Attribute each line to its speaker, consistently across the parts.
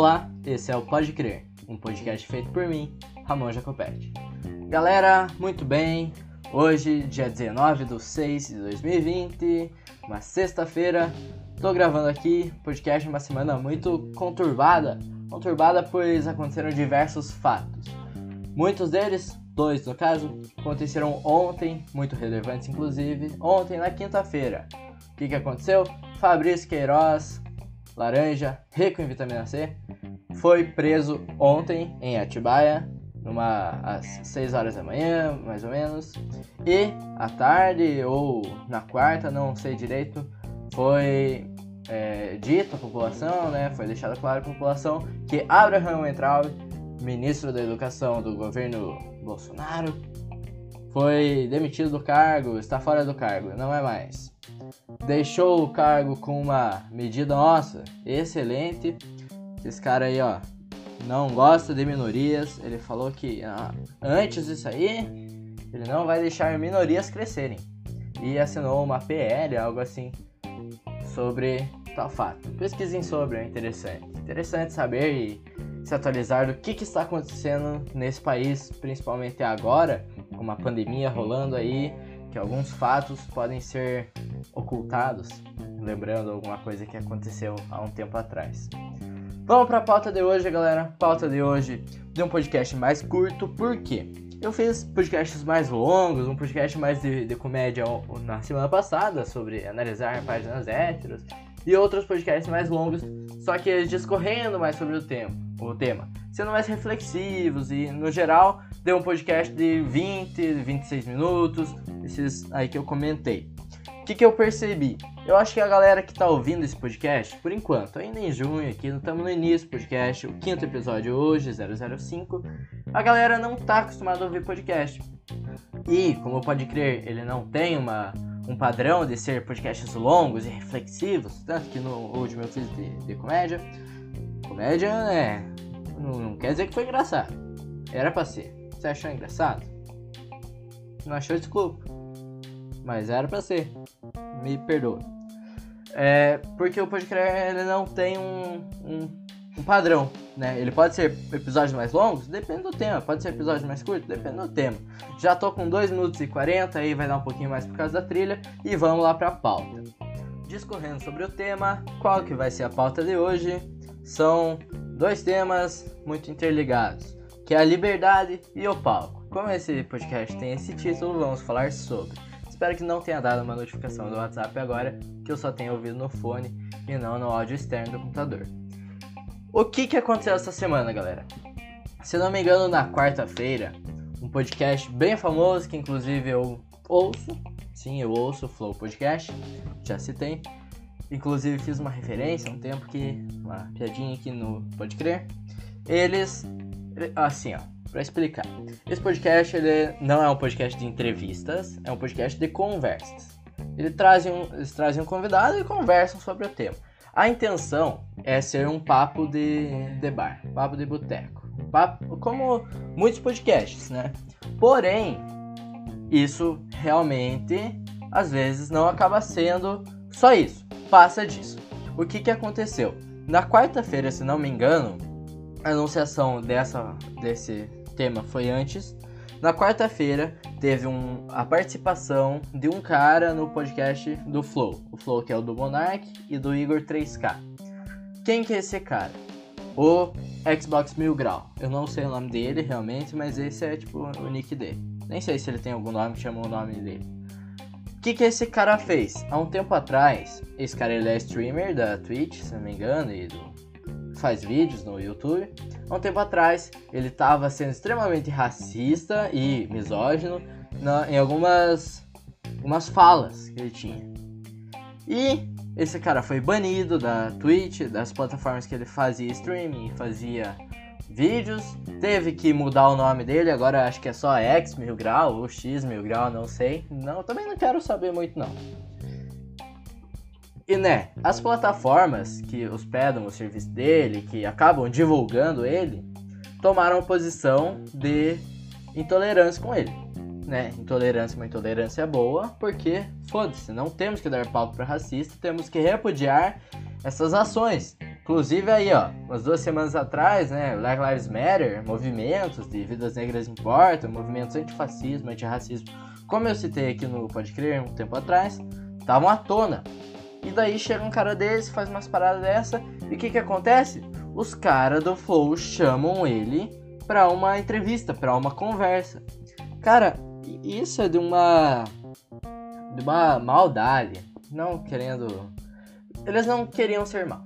Speaker 1: Olá, esse é o Pode Crer, um podcast feito por mim, Ramon Jacopetti. Galera, muito bem, hoje, dia 19 de 6 de 2020, uma sexta-feira, tô gravando aqui, podcast uma semana muito conturbada, conturbada pois aconteceram diversos fatos. Muitos deles, dois no caso, aconteceram ontem, muito relevantes inclusive, ontem na quinta-feira. O que, que aconteceu? Fabrício Queiroz, laranja, rico em vitamina C, foi preso ontem em Atibaia, numa, às 6 horas da manhã, mais ou menos. E à tarde, ou na quarta, não sei direito, foi é, dito à população, né, foi deixado claro à população que Abraham Weintraub, ministro da Educação do governo Bolsonaro, foi demitido do cargo, está fora do cargo, não é mais. Deixou o cargo com uma medida nossa, excelente. Esse cara aí, ó, não gosta de minorias. Ele falou que ah, antes disso aí, ele não vai deixar minorias crescerem. E assinou uma PL, algo assim, sobre tal fato. Pesquisem sobre, é interessante. Interessante saber e se atualizar do que, que está acontecendo nesse país, principalmente agora, com uma pandemia rolando aí, que alguns fatos podem ser ocultados, lembrando alguma coisa que aconteceu há um tempo atrás. Vamos para a pauta de hoje, galera. Pauta de hoje de um podcast mais curto, por quê? Eu fiz podcasts mais longos, um podcast mais de, de comédia na semana passada sobre analisar páginas héteros e outros podcasts mais longos, só que discorrendo mais sobre o tema, o tema, sendo mais reflexivos e no geral deu um podcast de 20, 26 minutos, esses aí que eu comentei. Que, que eu percebi? Eu acho que a galera que tá ouvindo esse podcast, por enquanto, ainda em junho, aqui estamos no início do podcast, o quinto episódio hoje, 005, a galera não tá acostumada a ouvir podcast. E, como pode crer, ele não tem uma, um padrão de ser podcasts longos e reflexivos, tanto que no último eu fiz de, de comédia. Comédia, é. Não, não quer dizer que foi engraçado. Era pra ser. Você achou engraçado? Não achou, desculpa. Mas era pra ser. Me perdoa. É, porque o podcast não tem um, um, um, padrão, né? Ele pode ser episódios mais longos, depende do tema. Pode ser episódio mais curto, depende do tema. Já tô com 2 minutos e 40, aí vai dar um pouquinho mais por causa da trilha. E vamos lá pra pauta. Discorrendo sobre o tema, qual que vai ser a pauta de hoje? São dois temas muito interligados que é a liberdade e o palco. Como esse podcast tem esse título, vamos falar sobre. Espero que não tenha dado uma notificação do WhatsApp agora, que eu só tenha ouvido no fone e não no áudio externo do computador. O que, que aconteceu essa semana, galera? Se não me engano, na quarta-feira, um podcast bem famoso que inclusive eu ouço, sim, eu ouço o Flow Podcast, já citei. Inclusive fiz uma referência um tempo que, uma piadinha aqui no Pode Crer. Eles Assim, ó, pra explicar. Esse podcast ele não é um podcast de entrevistas, é um podcast de conversas. Ele traz um, eles trazem um convidado e conversam sobre o tema. A intenção é ser um papo de, de bar, papo de boteco. Papo, como muitos podcasts, né? Porém, isso realmente às vezes não acaba sendo só isso. Passa disso. O que, que aconteceu? Na quarta-feira, se não me engano, a anunciação dessa, desse tema foi antes. Na quarta-feira teve um, a participação de um cara no podcast do Flow. O Flow que é o do Monark e do Igor 3K. Quem que é esse cara? O Xbox Mil Grau. Eu não sei o nome dele realmente, mas esse é tipo o nick dele. Nem sei se ele tem algum nome que chama o nome dele. O que, que esse cara fez? Há um tempo atrás, esse cara ele é streamer da Twitch, se não me engano, e do faz vídeos no YouTube. Há um tempo atrás, ele estava sendo extremamente racista e misógino na, em algumas, algumas falas que ele tinha. E esse cara foi banido da Twitch, das plataformas que ele fazia streaming, fazia vídeos. Teve que mudar o nome dele, agora acho que é só X mil grau ou X mil grau, não sei. Não, também não quero saber muito não. E né, as plataformas que hospedam o serviço dele, que acabam divulgando ele, tomaram posição de intolerância com ele. Né? Intolerância uma intolerância boa, porque foda-se, não temos que dar palco para racista, temos que repudiar essas ações. Inclusive aí, ó, umas duas semanas atrás, né, Black Lives Matter, movimentos de vidas negras importam, movimentos antifascismo, antirracismo, como eu citei aqui no Pode Crer um tempo atrás, estavam à tona. E daí chega um cara desse, faz umas paradas dessa, e o que que acontece? Os caras do Flow chamam ele para uma entrevista, para uma conversa. Cara, isso é de uma de uma maldade, não querendo eles não queriam ser mal.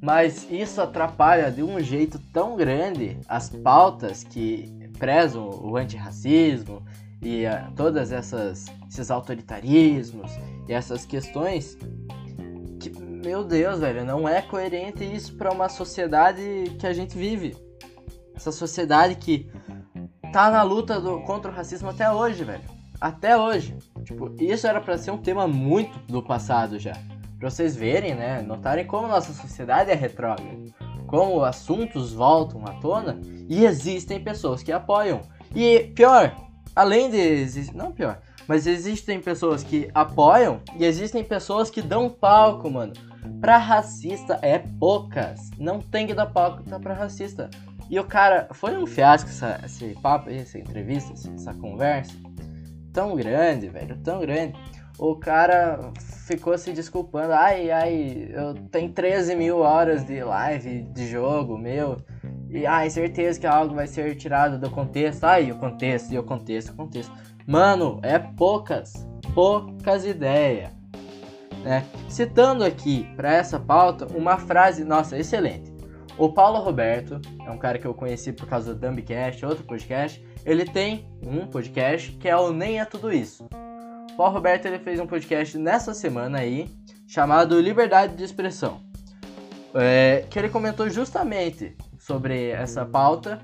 Speaker 1: Mas isso atrapalha de um jeito tão grande as pautas que prezam o antirracismo e uh, todas essas esses autoritarismos e essas questões que, meu Deus, velho, não é coerente isso para uma sociedade que a gente vive. Essa sociedade que tá na luta do, contra o racismo até hoje, velho. Até hoje. Tipo, isso era para ser um tema muito do passado já. Pra vocês verem, né? Notarem como nossa sociedade é retrógrada. Como assuntos voltam à tona e existem pessoas que apoiam. E pior, além de. Não pior, mas existem pessoas que apoiam e existem pessoas que dão palco, mano. Pra racista é poucas. Não tem que dar tá pra racista. E o cara, foi um fiasco essa, esse papo, essa entrevista, essa conversa. Tão grande, velho, tão grande o cara ficou se desculpando. Ai, ai, eu tenho 13 mil horas de live de jogo meu. E ai, certeza que algo vai ser tirado do contexto. Ai, o contexto, e o contexto, o contexto. Mano, é poucas, poucas ideias. Né? Citando aqui para essa pauta uma frase, nossa, excelente. O Paulo Roberto, é um cara que eu conheci por causa do Dumbcast, outro podcast. Ele tem um podcast que é o Nem é Tudo Isso. Paulo Roberto ele fez um podcast nessa semana aí, chamado Liberdade de Expressão, é, que ele comentou justamente sobre essa pauta.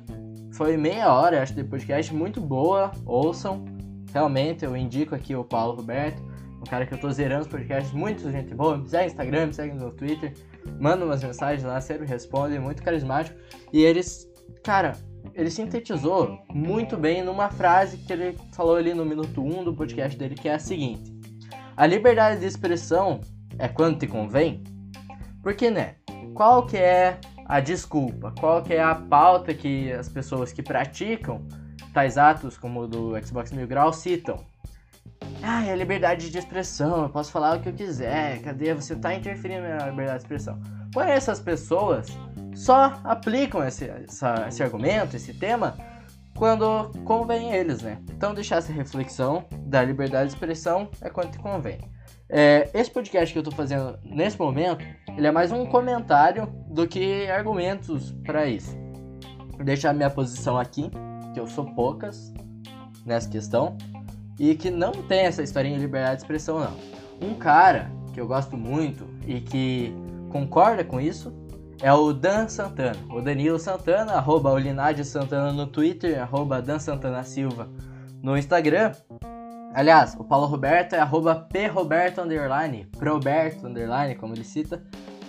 Speaker 1: Foi meia hora, acho, de podcast, muito boa, ouçam. Realmente, eu indico aqui o Paulo Roberto, um cara que eu tô zerando os podcasts, muito gente boa. Me segue no Instagram, me segue no Twitter, manda umas mensagens lá, sempre responde, muito carismático. E eles, cara, ele sintetizou muito bem numa frase que ele falou ali no minuto 1 do podcast dele, que é a seguinte: A liberdade de expressão é quando te convém? Porque, né? Qual que é a desculpa? Qual que é a pauta que as pessoas que praticam tais atos como o do Xbox Mil Grau citam? Ah, é liberdade de expressão, eu posso falar o que eu quiser. Cadê? Você tá interferindo na liberdade de expressão. Porém, essas pessoas só aplicam esse, essa, esse argumento, esse tema, quando convém eles, né? Então deixar essa reflexão da liberdade de expressão é quando te convém. É, esse podcast que eu tô fazendo nesse momento, ele é mais um comentário do que argumentos para isso. Vou deixar minha posição aqui, que eu sou poucas nessa questão, e que não tem essa historinha de liberdade de expressão não. Um cara que eu gosto muito e que concorda com isso é o Dan Santana. O Danilo Santana, arroba o Santana no Twitter, arroba Dan Santana Silva no Instagram. Aliás, o Paulo Roberto é arroba proberto underline, como ele cita,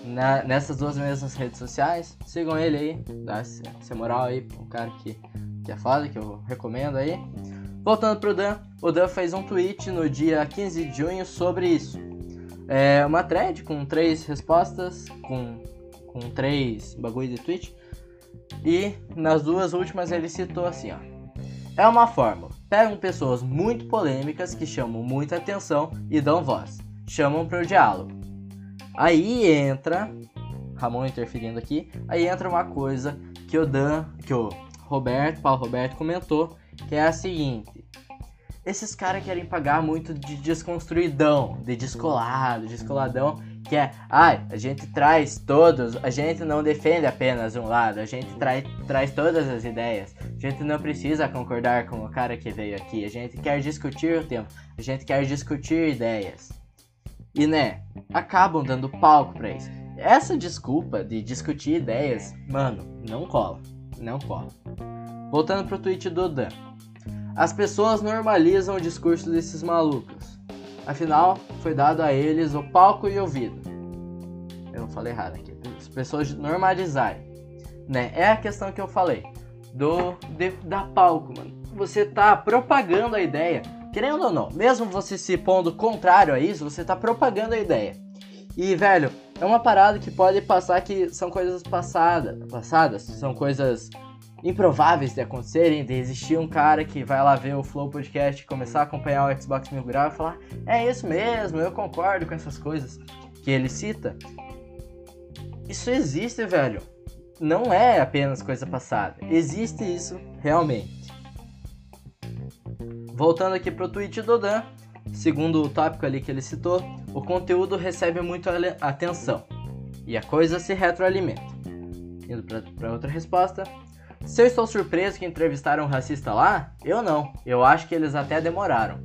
Speaker 1: na, nessas duas mesmas redes sociais. Sigam ele aí, dá essa moral aí, um cara que, que é foda, que eu recomendo aí. Voltando pro Dan, o Dan fez um tweet no dia 15 de junho sobre isso. É uma thread com três respostas, com com três bagulho de tweet. E nas duas últimas ele citou assim, ó. É uma fórmula. Pegam pessoas muito polêmicas que chamam muita atenção e dão voz. Chamam para o diálogo. Aí entra, Ramon interferindo aqui, aí entra uma coisa que o Dan, que o Roberto, Paulo Roberto comentou, que é a seguinte: esses caras querem pagar muito de desconstruidão, de descolado, descoladão, que é, ai, a gente traz todos, a gente não defende apenas um lado, a gente trai, traz todas as ideias. A gente não precisa concordar com o cara que veio aqui, a gente quer discutir o tempo, a gente quer discutir ideias. E né, acabam dando palco para isso. Essa desculpa de discutir ideias, mano, não cola, não cola. Voltando pro tweet do Dan. As pessoas normalizam o discurso desses malucos. Afinal, foi dado a eles o palco e ouvido. Eu falei errado aqui. As pessoas normalizarem. Né? É a questão que eu falei. Do de, da palco, mano. Você tá propagando a ideia. Querendo ou não, mesmo você se pondo contrário a isso, você tá propagando a ideia. E, velho, é uma parada que pode passar que são coisas passadas, passadas, são coisas improváveis de acontecerem, de existir um cara que vai lá ver o Flow Podcast, começar a acompanhar o Xbox Mil Grau e falar: "É isso mesmo, eu concordo com essas coisas" que ele cita. Isso existe, velho. Não é apenas coisa passada. Existe isso realmente. Voltando aqui pro tweet do Dan, segundo o tópico ali que ele citou, o conteúdo recebe muito atenção e a coisa se retroalimenta. Indo para outra resposta. Se eu estou surpreso que entrevistaram um racista lá, eu não. Eu acho que eles até demoraram.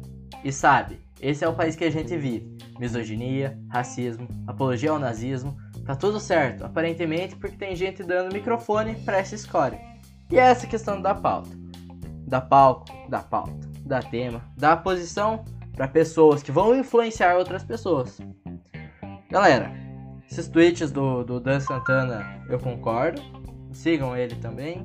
Speaker 1: E sabe, esse é o país que a gente vive. Misoginia, racismo, apologia ao nazismo, tá tudo certo, aparentemente porque tem gente dando microfone para essa escória. E é essa questão da pauta. Da palco, da pauta, da tema, da posição para pessoas que vão influenciar outras pessoas. Galera, esses tweets do, do Dan Santana eu concordo. Sigam ele também.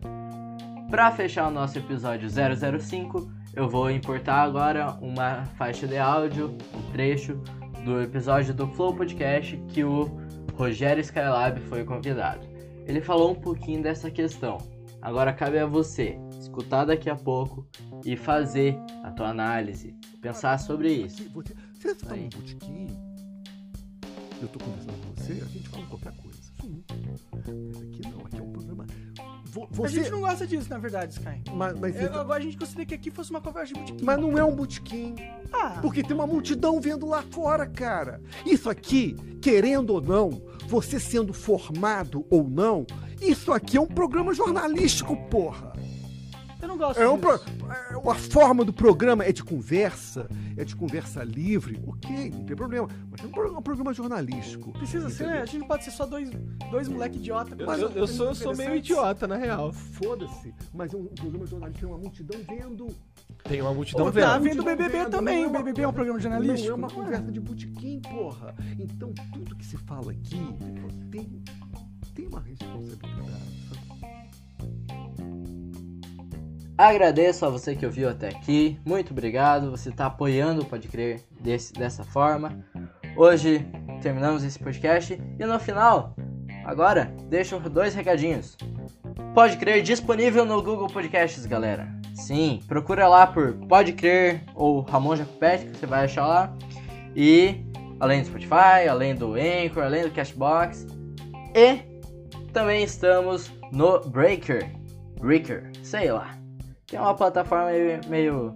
Speaker 1: Para fechar o nosso episódio 005, eu vou importar agora uma faixa de áudio, um trecho do episódio do Flow Podcast que o Rogério Skylab foi convidado. Ele falou um pouquinho dessa questão. Agora cabe a você escutar daqui a pouco e fazer a tua análise, pensar sobre isso.
Speaker 2: Você, você tá botequim, eu tô conversando com você, a gente fala qualquer coisa. Sim. Mas aqui não, aqui é um programa.
Speaker 3: Você... A gente não gosta disso, na verdade, Sky.
Speaker 2: Mas, mas
Speaker 3: eu, Agora a gente gostaria que aqui fosse uma conversa de botequim.
Speaker 2: Mas não é um botequim. Ah. Porque tem uma multidão vendo lá fora, cara. Isso aqui, querendo ou não, você sendo formado ou não, isso aqui é um programa jornalístico, porra.
Speaker 3: Eu não gosto
Speaker 2: é
Speaker 3: um pro...
Speaker 2: É, a forma do programa é de conversa, é de conversa livre, ok, não tem problema. Mas é um programa, jornalístico.
Speaker 3: Precisa ser, né? A gente não pode ser só dois, dois moleque idiota.
Speaker 4: Eu, eu, eu sou, eu sou meio idiota, na real.
Speaker 2: Foda-se. Mas é um, programa jornalístico, tem uma multidão vendo.
Speaker 4: Tem uma multidão
Speaker 3: Pô,
Speaker 4: vendo.
Speaker 3: Tá vendo o BBB vendo, também. É uma, o BBB é um programa jornalístico.
Speaker 2: Não é uma conversa de botequim, porra. Então, tudo que se fala aqui tem, tem uma responsabilidade.
Speaker 1: Agradeço a você que ouviu até aqui. Muito obrigado. Você está apoiando o Pode Crer desse, dessa forma. Hoje terminamos esse podcast e no final, agora, deixo dois recadinhos. Pode Crer disponível no Google Podcasts, galera. Sim, procura lá por Pode Crer ou Ramon Jacopete, que você vai achar lá. E além do Spotify, além do Anchor, além do Cashbox. E também estamos no Breaker. Breaker, sei lá que é uma plataforma meio, meio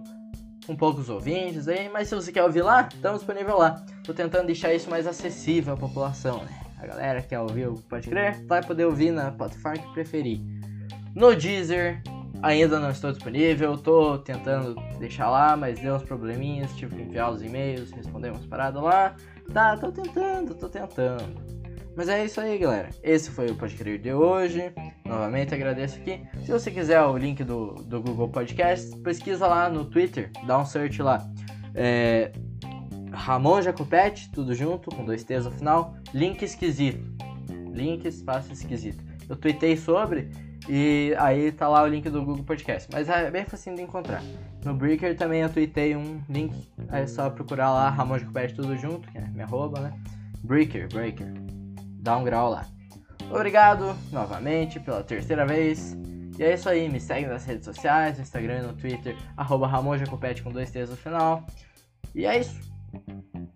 Speaker 1: com poucos ouvintes aí, mas se você quer ouvir lá, estamos disponível lá. Tô tentando deixar isso mais acessível à população, né? A galera que quer ouvir Pode Crer vai poder ouvir na plataforma que preferir. No Deezer, ainda não estou disponível, tô tentando deixar lá, mas deu uns probleminhas, tive que enviar os e-mails, responder umas paradas lá. Tá, tô tentando, tô tentando. Mas é isso aí, galera. Esse foi o Pode Crer de hoje. Novamente agradeço aqui. Se você quiser o link do, do Google Podcast, pesquisa lá no Twitter, dá um search lá. É, Ramon Jacopete, tudo junto, com dois T's no final. Link esquisito. Link espaço esquisito. Eu tweetei sobre e aí tá lá o link do Google Podcast. Mas é bem facinho de encontrar. No Breaker também eu tweetei um link. É só procurar lá Ramon Jacopete tudo junto, que é minha arroba, né? Breaker, Breaker dá um grau lá. Obrigado novamente pela terceira vez. E é isso aí, me segue nas redes sociais, no Instagram e no Twitter, arroba Ramon com dois T's no final. E é isso.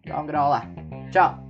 Speaker 1: Dá um grau lá. Tchau.